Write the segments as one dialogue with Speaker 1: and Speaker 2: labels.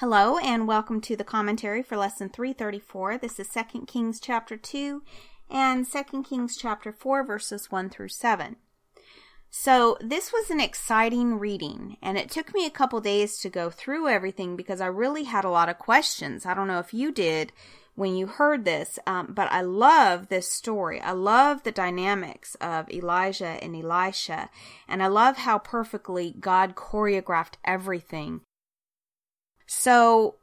Speaker 1: Hello and welcome to the commentary for lesson 334. This is 2 Kings chapter 2 and 2 Kings chapter 4 verses 1 through 7. So, this was an exciting reading and it took me a couple days to go through everything because I really had a lot of questions. I don't know if you did when you heard this, um, but I love this story. I love the dynamics of Elijah and Elisha, and I love how perfectly God choreographed everything so,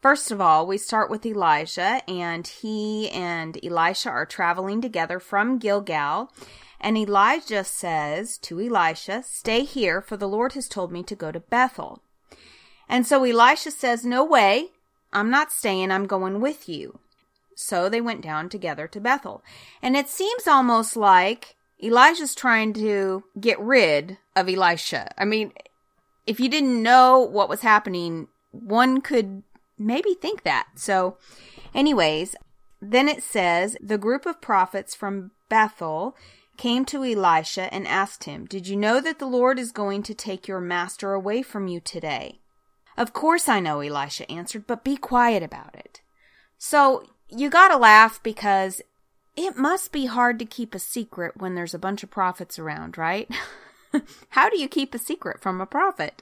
Speaker 1: first of all, we start with Elijah, and he and Elisha are traveling together from Gilgal. And Elijah says to Elisha, Stay here, for the Lord has told me to go to Bethel. And so Elisha says, No way, I'm not staying, I'm going with you. So they went down together to Bethel. And it seems almost like Elijah's trying to get rid of Elisha. I mean, if you didn't know what was happening, one could maybe think that. So, anyways, then it says the group of prophets from Bethel came to Elisha and asked him, Did you know that the Lord is going to take your master away from you today? Of course I know, Elisha answered, but be quiet about it. So you gotta laugh because it must be hard to keep a secret when there's a bunch of prophets around, right? How do you keep a secret from a prophet?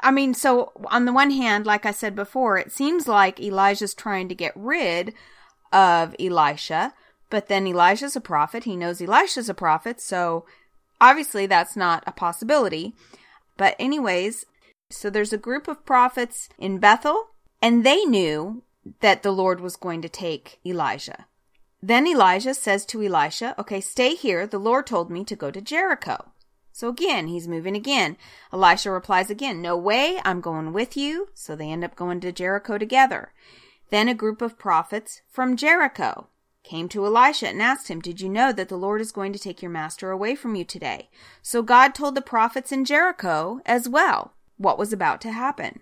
Speaker 1: I mean, so on the one hand, like I said before, it seems like Elijah's trying to get rid of Elisha, but then Elijah's a prophet. He knows Elisha's a prophet, so obviously that's not a possibility. But, anyways, so there's a group of prophets in Bethel, and they knew that the Lord was going to take Elijah. Then Elijah says to Elisha, Okay, stay here. The Lord told me to go to Jericho. So again, he's moving again. Elisha replies again, No way, I'm going with you. So they end up going to Jericho together. Then a group of prophets from Jericho came to Elisha and asked him, Did you know that the Lord is going to take your master away from you today? So God told the prophets in Jericho as well what was about to happen.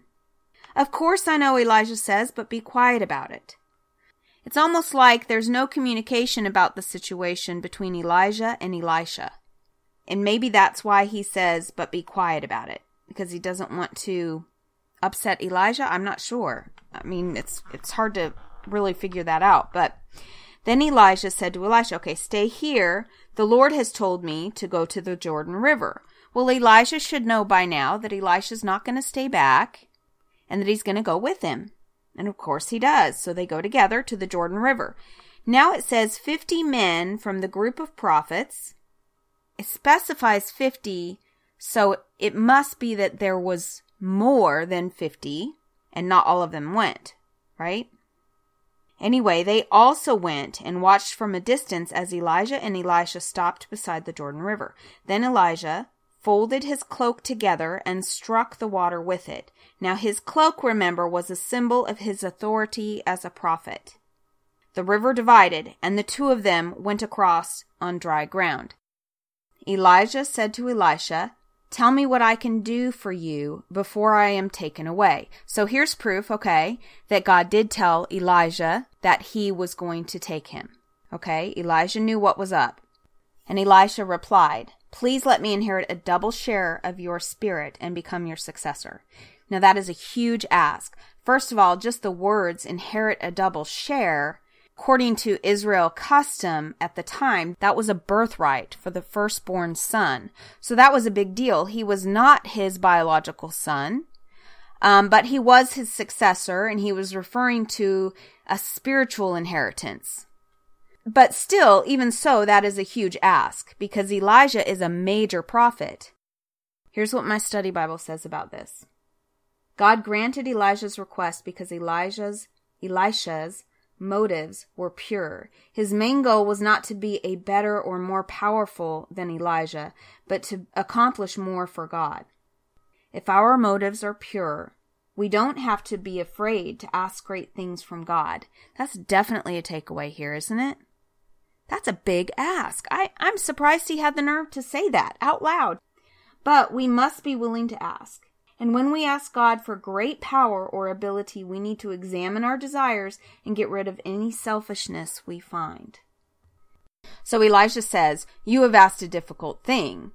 Speaker 1: Of course, I know, Elijah says, but be quiet about it. It's almost like there's no communication about the situation between Elijah and Elisha. And maybe that's why he says, but be quiet about it, because he doesn't want to upset Elijah. I'm not sure. I mean, it's, it's hard to really figure that out. But then Elijah said to Elisha, okay, stay here. The Lord has told me to go to the Jordan River. Well, Elijah should know by now that Elisha's not going to stay back and that he's going to go with him. And of course he does. So they go together to the Jordan River. Now it says 50 men from the group of prophets it specifies 50, so it must be that there was more than 50 and not all of them went, right? Anyway, they also went and watched from a distance as Elijah and Elisha stopped beside the Jordan River. Then Elijah folded his cloak together and struck the water with it. Now his cloak, remember, was a symbol of his authority as a prophet. The river divided, and the two of them went across on dry ground. Elijah said to Elisha, Tell me what I can do for you before I am taken away. So here's proof, okay, that God did tell Elijah that he was going to take him. Okay, Elijah knew what was up. And Elisha replied, Please let me inherit a double share of your spirit and become your successor. Now that is a huge ask. First of all, just the words inherit a double share According to Israel custom at the time, that was a birthright for the firstborn son. So that was a big deal. He was not his biological son, um, but he was his successor, and he was referring to a spiritual inheritance. But still, even so, that is a huge ask because Elijah is a major prophet. Here's what my study Bible says about this. God granted Elijah's request because Elijah's Elisha's motives were pure. His main goal was not to be a better or more powerful than Elijah, but to accomplish more for God. If our motives are pure, we don't have to be afraid to ask great things from God. That's definitely a takeaway here, isn't it? That's a big ask. I, I'm surprised he had the nerve to say that out loud. But we must be willing to ask. And when we ask God for great power or ability, we need to examine our desires and get rid of any selfishness we find. So Elijah says, You have asked a difficult thing.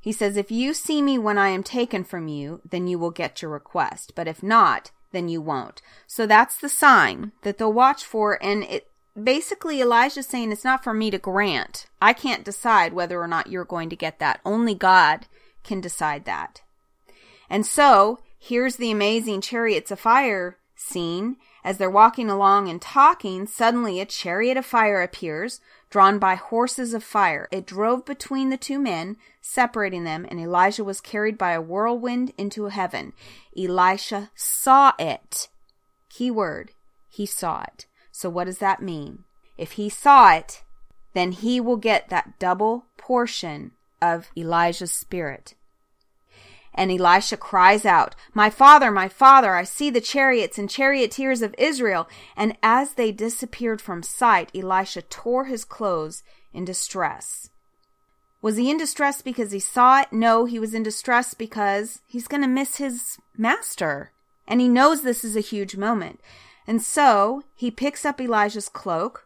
Speaker 1: He says, If you see me when I am taken from you, then you will get your request. But if not, then you won't. So that's the sign that they'll watch for. And it basically Elijah's saying it's not for me to grant. I can't decide whether or not you're going to get that. Only God can decide that. And so here's the amazing chariots of fire scene. As they're walking along and talking, suddenly a chariot of fire appears, drawn by horses of fire. It drove between the two men, separating them, and Elijah was carried by a whirlwind into heaven. Elisha saw it. Key word, he saw it. So what does that mean? If he saw it, then he will get that double portion of Elijah's spirit. And Elisha cries out, My father, my father, I see the chariots and charioteers of Israel. And as they disappeared from sight, Elisha tore his clothes in distress. Was he in distress because he saw it? No, he was in distress because he's going to miss his master. And he knows this is a huge moment. And so he picks up Elijah's cloak,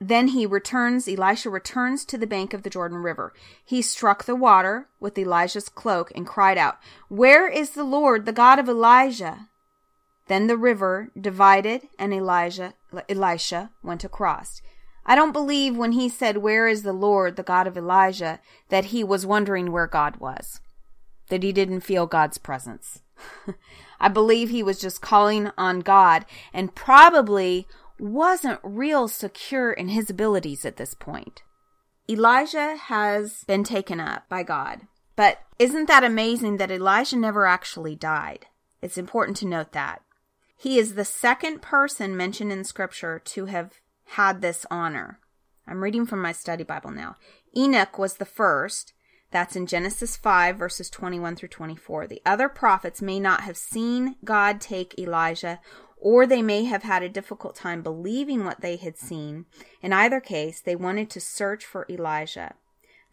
Speaker 1: then he returns, Elisha returns to the bank of the Jordan River. He struck the water with Elijah's cloak and cried out, Where is the Lord, the God of Elijah? Then the river divided and Elijah, Elisha went across. I don't believe when he said, Where is the Lord, the God of Elijah, that he was wondering where God was, that he didn't feel God's presence. I believe he was just calling on God and probably wasn't real secure in his abilities at this point. Elijah has been taken up by God. But isn't that amazing that Elijah never actually died? It's important to note that. He is the second person mentioned in Scripture to have had this honor. I'm reading from my study Bible now. Enoch was the first. That's in Genesis 5, verses 21 through 24. The other prophets may not have seen God take Elijah or they may have had a difficult time believing what they had seen. In either case, they wanted to search for Elijah.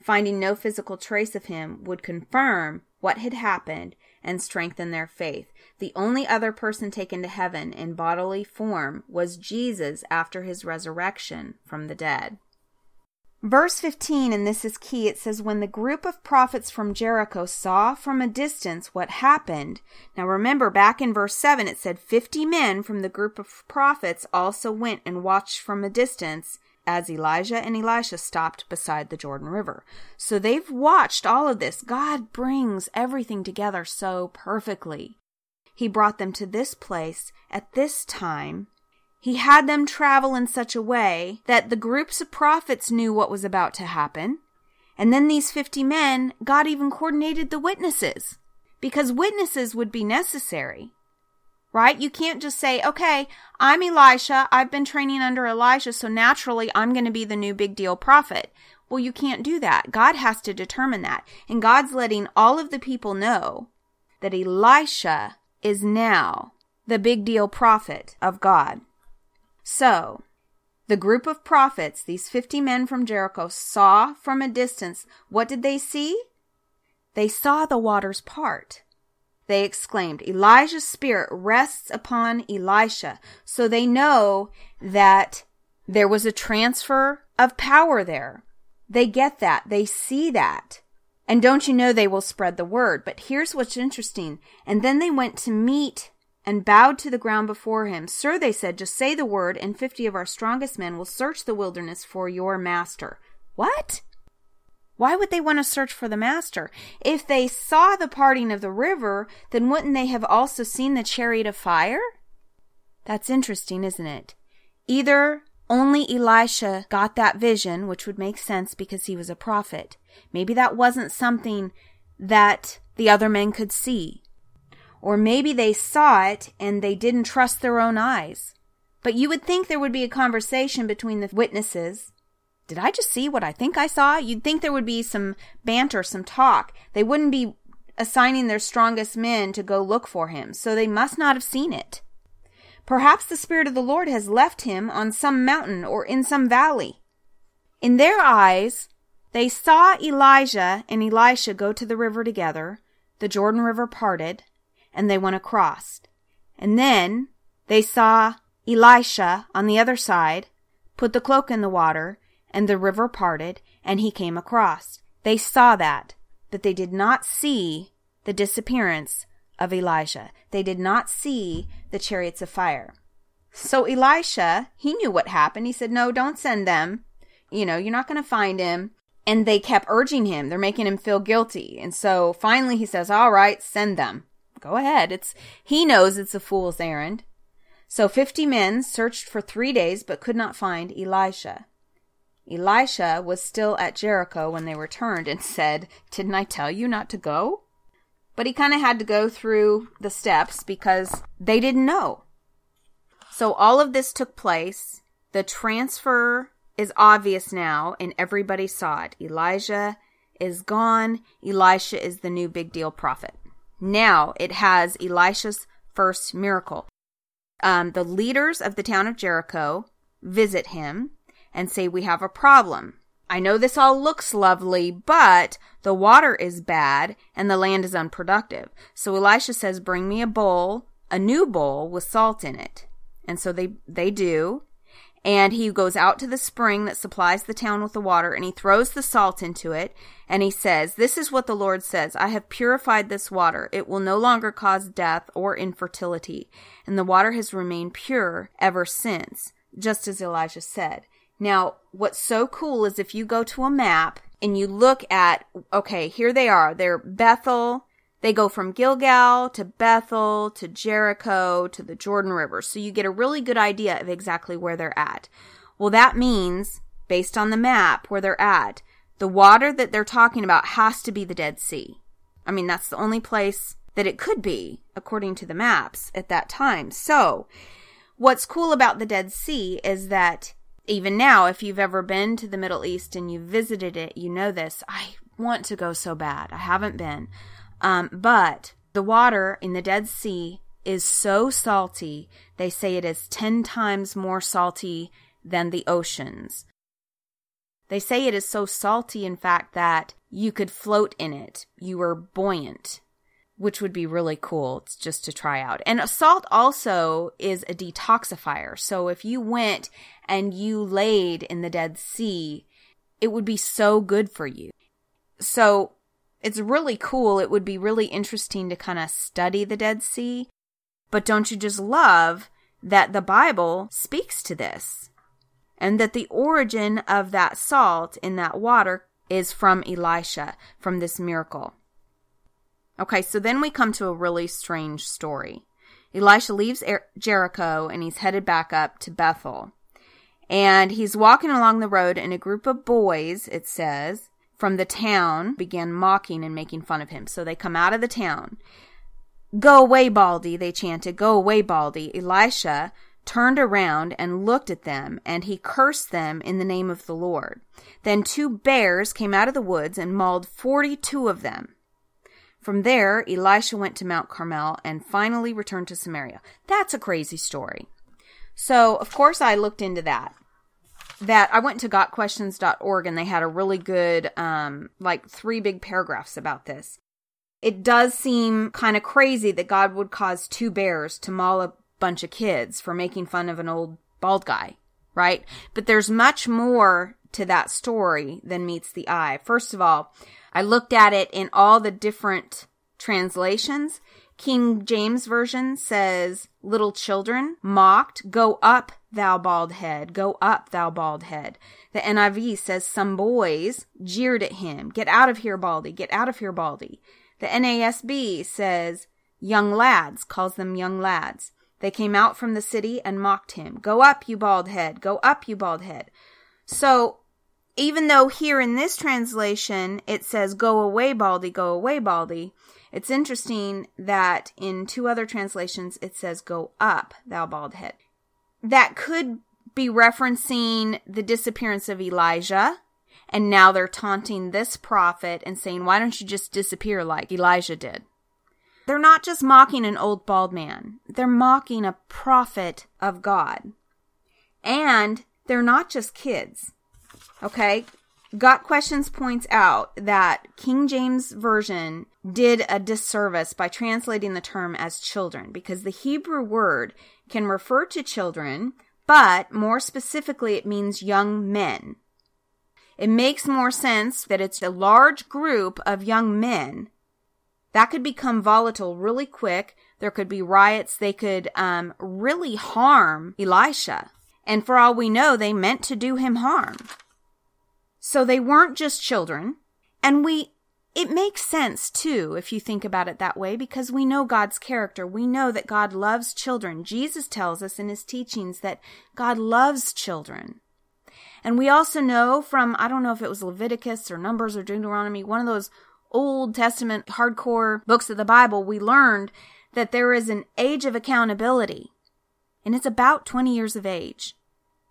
Speaker 1: Finding no physical trace of him would confirm what had happened and strengthen their faith. The only other person taken to heaven in bodily form was Jesus after his resurrection from the dead. Verse 15, and this is key, it says, When the group of prophets from Jericho saw from a distance what happened. Now remember, back in verse 7, it said, Fifty men from the group of prophets also went and watched from a distance as Elijah and Elisha stopped beside the Jordan River. So they've watched all of this. God brings everything together so perfectly. He brought them to this place at this time he had them travel in such a way that the groups of prophets knew what was about to happen. And then these 50 men, God even coordinated the witnesses because witnesses would be necessary. Right? You can't just say, okay, I'm Elisha. I've been training under Elijah, so naturally I'm going to be the new big deal prophet. Well, you can't do that. God has to determine that. And God's letting all of the people know that Elisha is now the big deal prophet of God. So, the group of prophets, these 50 men from Jericho, saw from a distance. What did they see? They saw the waters part. They exclaimed, Elijah's spirit rests upon Elisha. So they know that there was a transfer of power there. They get that. They see that. And don't you know they will spread the word? But here's what's interesting. And then they went to meet and bowed to the ground before him. Sir, they said, just say the word, and fifty of our strongest men will search the wilderness for your master. What? Why would they want to search for the master? If they saw the parting of the river, then wouldn't they have also seen the chariot of fire? That's interesting, isn't it? Either only Elisha got that vision, which would make sense because he was a prophet. Maybe that wasn't something that the other men could see. Or maybe they saw it and they didn't trust their own eyes. But you would think there would be a conversation between the witnesses. Did I just see what I think I saw? You'd think there would be some banter, some talk. They wouldn't be assigning their strongest men to go look for him, so they must not have seen it. Perhaps the Spirit of the Lord has left him on some mountain or in some valley. In their eyes, they saw Elijah and Elisha go to the river together. The Jordan River parted and they went across. And then they saw Elisha on the other side put the cloak in the water, and the river parted, and he came across. They saw that, but they did not see the disappearance of Elijah. They did not see the chariots of fire. So Elisha, he knew what happened. He said, No, don't send them. You know, you're not going to find him. And they kept urging him. They're making him feel guilty. And so finally he says, All right, send them. Go ahead. It's, he knows it's a fool's errand. So fifty men searched for three days but could not find Elisha. Elisha was still at Jericho when they returned and said, Didn't I tell you not to go? But he kind of had to go through the steps because they didn't know. So all of this took place. The transfer is obvious now, and everybody saw it. Elijah is gone. Elisha is the new big deal prophet. Now it has Elisha's first miracle. Um, the leaders of the town of Jericho visit him and say, We have a problem. I know this all looks lovely, but the water is bad and the land is unproductive. So Elisha says, Bring me a bowl, a new bowl with salt in it. And so they, they do. And he goes out to the spring that supplies the town with the water and he throws the salt into it. And he says, This is what the Lord says I have purified this water. It will no longer cause death or infertility. And the water has remained pure ever since, just as Elijah said. Now, what's so cool is if you go to a map and you look at, okay, here they are. They're Bethel. They go from Gilgal to Bethel to Jericho to the Jordan River. So you get a really good idea of exactly where they're at. Well, that means, based on the map where they're at, the water that they're talking about has to be the Dead Sea. I mean, that's the only place that it could be, according to the maps at that time. So, what's cool about the Dead Sea is that even now, if you've ever been to the Middle East and you've visited it, you know this. I want to go so bad. I haven't been. Um, but the water in the Dead Sea is so salty, they say it is 10 times more salty than the oceans. They say it is so salty, in fact, that you could float in it. You were buoyant which would be really cool just to try out. And salt also is a detoxifier. So if you went and you laid in the Dead Sea, it would be so good for you. So it's really cool. It would be really interesting to kind of study the Dead Sea. But don't you just love that the Bible speaks to this? And that the origin of that salt in that water is from Elisha, from this miracle. Okay, so then we come to a really strange story. Elisha leaves er-, Jericho and he's headed back up to Bethel. And he's walking along the road, and a group of boys, it says, from the town began mocking and making fun of him. So they come out of the town. Go away, Baldy, they chanted. Go away, Baldy. Elisha turned around and looked at them, and he cursed them in the name of the Lord. Then two bears came out of the woods and mauled forty two of them. From there, Elisha went to Mount Carmel and finally returned to Samaria. That's a crazy story. So, of course, I looked into that. That I went to gotquestions.org and they had a really good, um, like three big paragraphs about this. It does seem kind of crazy that God would cause two bears to maul a bunch of kids for making fun of an old bald guy, right? But there's much more to that story than meets the eye. First of all, I looked at it in all the different translations. King James Version says, Little children mocked, go up, thou bald head, go up, thou bald head. The NIV says, Some boys jeered at him, Get out of here, Baldy, get out of here, Baldy. The NASB says, Young lads, calls them young lads. They came out from the city and mocked him. Go up, you bald head, go up, you bald head. So even though here in this translation it says, Go away, Baldy, go away, Baldy, it's interesting that in two other translations it says, Go up, thou bald head. That could be referencing the disappearance of Elijah. And now they're taunting this prophet and saying, Why don't you just disappear like Elijah did? They're not just mocking an old bald man, they're mocking a prophet of God. And they're not just kids. Okay. Got Questions points out that King James Version did a disservice by translating the term as children because the Hebrew word can refer to children, but more specifically, it means young men. It makes more sense that it's a large group of young men that could become volatile really quick. There could be riots. They could um, really harm Elisha. And for all we know, they meant to do him harm. So they weren't just children. And we, it makes sense too, if you think about it that way, because we know God's character. We know that God loves children. Jesus tells us in his teachings that God loves children. And we also know from, I don't know if it was Leviticus or Numbers or Deuteronomy, one of those Old Testament hardcore books of the Bible, we learned that there is an age of accountability. And it's about 20 years of age,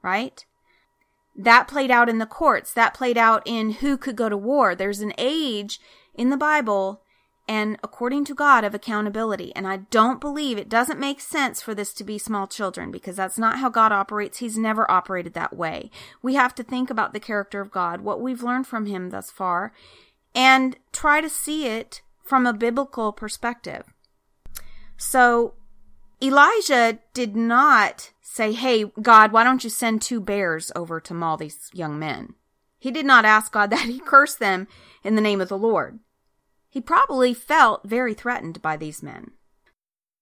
Speaker 1: right? That played out in the courts. That played out in who could go to war. There's an age in the Bible and according to God of accountability. And I don't believe it doesn't make sense for this to be small children because that's not how God operates. He's never operated that way. We have to think about the character of God, what we've learned from him thus far, and try to see it from a biblical perspective. So Elijah did not say, Hey, God, why don't you send two bears over to maul these young men? He did not ask God that. He cursed them in the name of the Lord. He probably felt very threatened by these men.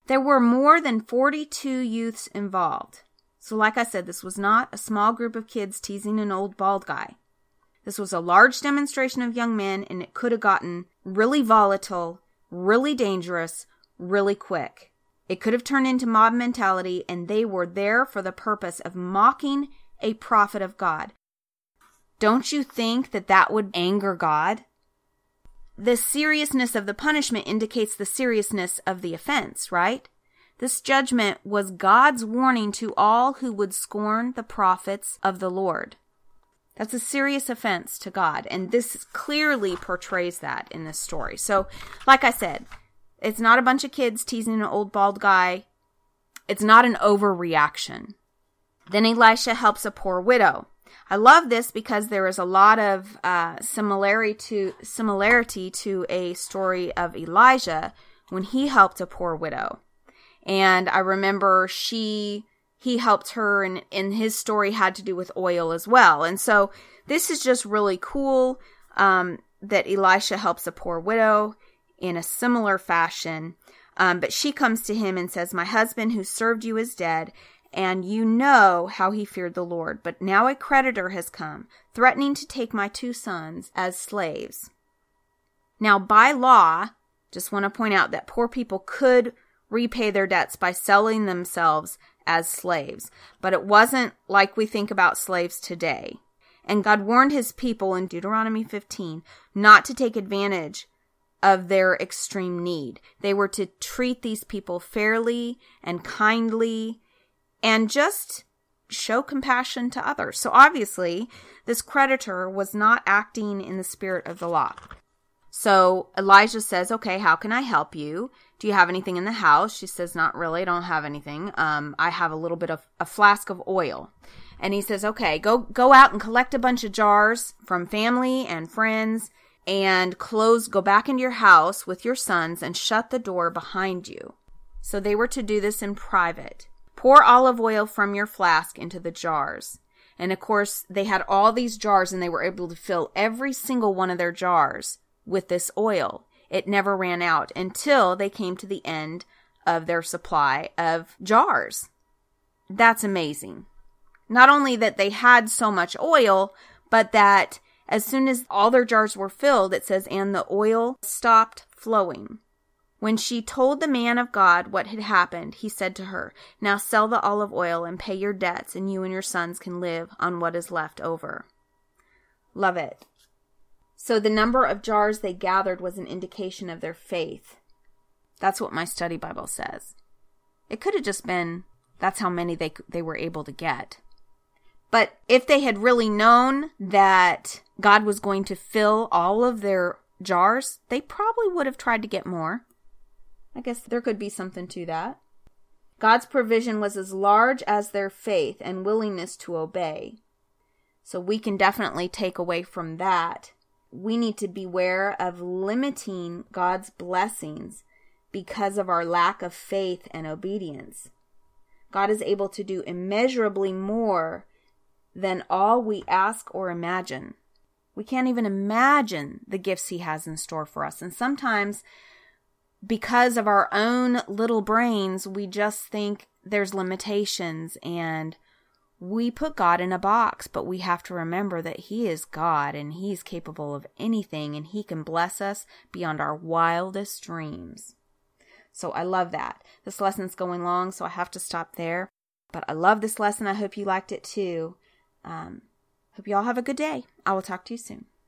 Speaker 1: There were more than 42 youths involved. So, like I said, this was not a small group of kids teasing an old bald guy. This was a large demonstration of young men, and it could have gotten really volatile, really dangerous, really quick. It could have turned into mob mentality, and they were there for the purpose of mocking a prophet of God. Don't you think that that would anger God? The seriousness of the punishment indicates the seriousness of the offense, right? This judgment was God's warning to all who would scorn the prophets of the Lord. That's a serious offense to God, and this clearly portrays that in this story. So, like I said, it's not a bunch of kids teasing an old bald guy. It's not an overreaction. Then Elisha helps a poor widow. I love this because there is a lot of uh, similarity to similarity to a story of Elijah when he helped a poor widow, and I remember she he helped her, and and his story had to do with oil as well. And so this is just really cool um, that Elisha helps a poor widow in a similar fashion. Um, but she comes to him and says, My husband who served you is dead, and you know how he feared the Lord. But now a creditor has come, threatening to take my two sons as slaves. Now, by law, just want to point out that poor people could repay their debts by selling themselves as slaves, but it wasn't like we think about slaves today. And God warned his people in Deuteronomy 15 not to take advantage of their extreme need. They were to treat these people fairly and kindly and just show compassion to others. So obviously, this creditor was not acting in the spirit of the law. So Elijah says, Okay, how can I help you? Do you have anything in the house? She says, Not really. I don't have anything. Um, I have a little bit of a flask of oil. And he says, Okay, go go out and collect a bunch of jars from family and friends and close, go back into your house with your sons and shut the door behind you. So they were to do this in private. Pour olive oil from your flask into the jars. And of course, they had all these jars and they were able to fill every single one of their jars with this oil. It never ran out until they came to the end of their supply of jars. That's amazing. Not only that they had so much oil, but that as soon as all their jars were filled, it says, and the oil stopped flowing. When she told the man of God what had happened, he said to her, Now sell the olive oil and pay your debts, and you and your sons can live on what is left over. Love it. So the number of jars they gathered was an indication of their faith. That's what my study Bible says. It could have just been that's how many they they were able to get. But if they had really known that God was going to fill all of their jars, they probably would have tried to get more. I guess there could be something to that. God's provision was as large as their faith and willingness to obey. So we can definitely take away from that. We need to beware of limiting God's blessings because of our lack of faith and obedience. God is able to do immeasurably more than all we ask or imagine. We can't even imagine the gifts He has in store for us. And sometimes because of our own little brains, we just think there's limitations and we put God in a box, but we have to remember that He is God and He's capable of anything and He can bless us beyond our wildest dreams. So I love that. This lesson's going long, so I have to stop there. But I love this lesson. I hope you liked it too. Um, hope you all have a good day. I will talk to you soon.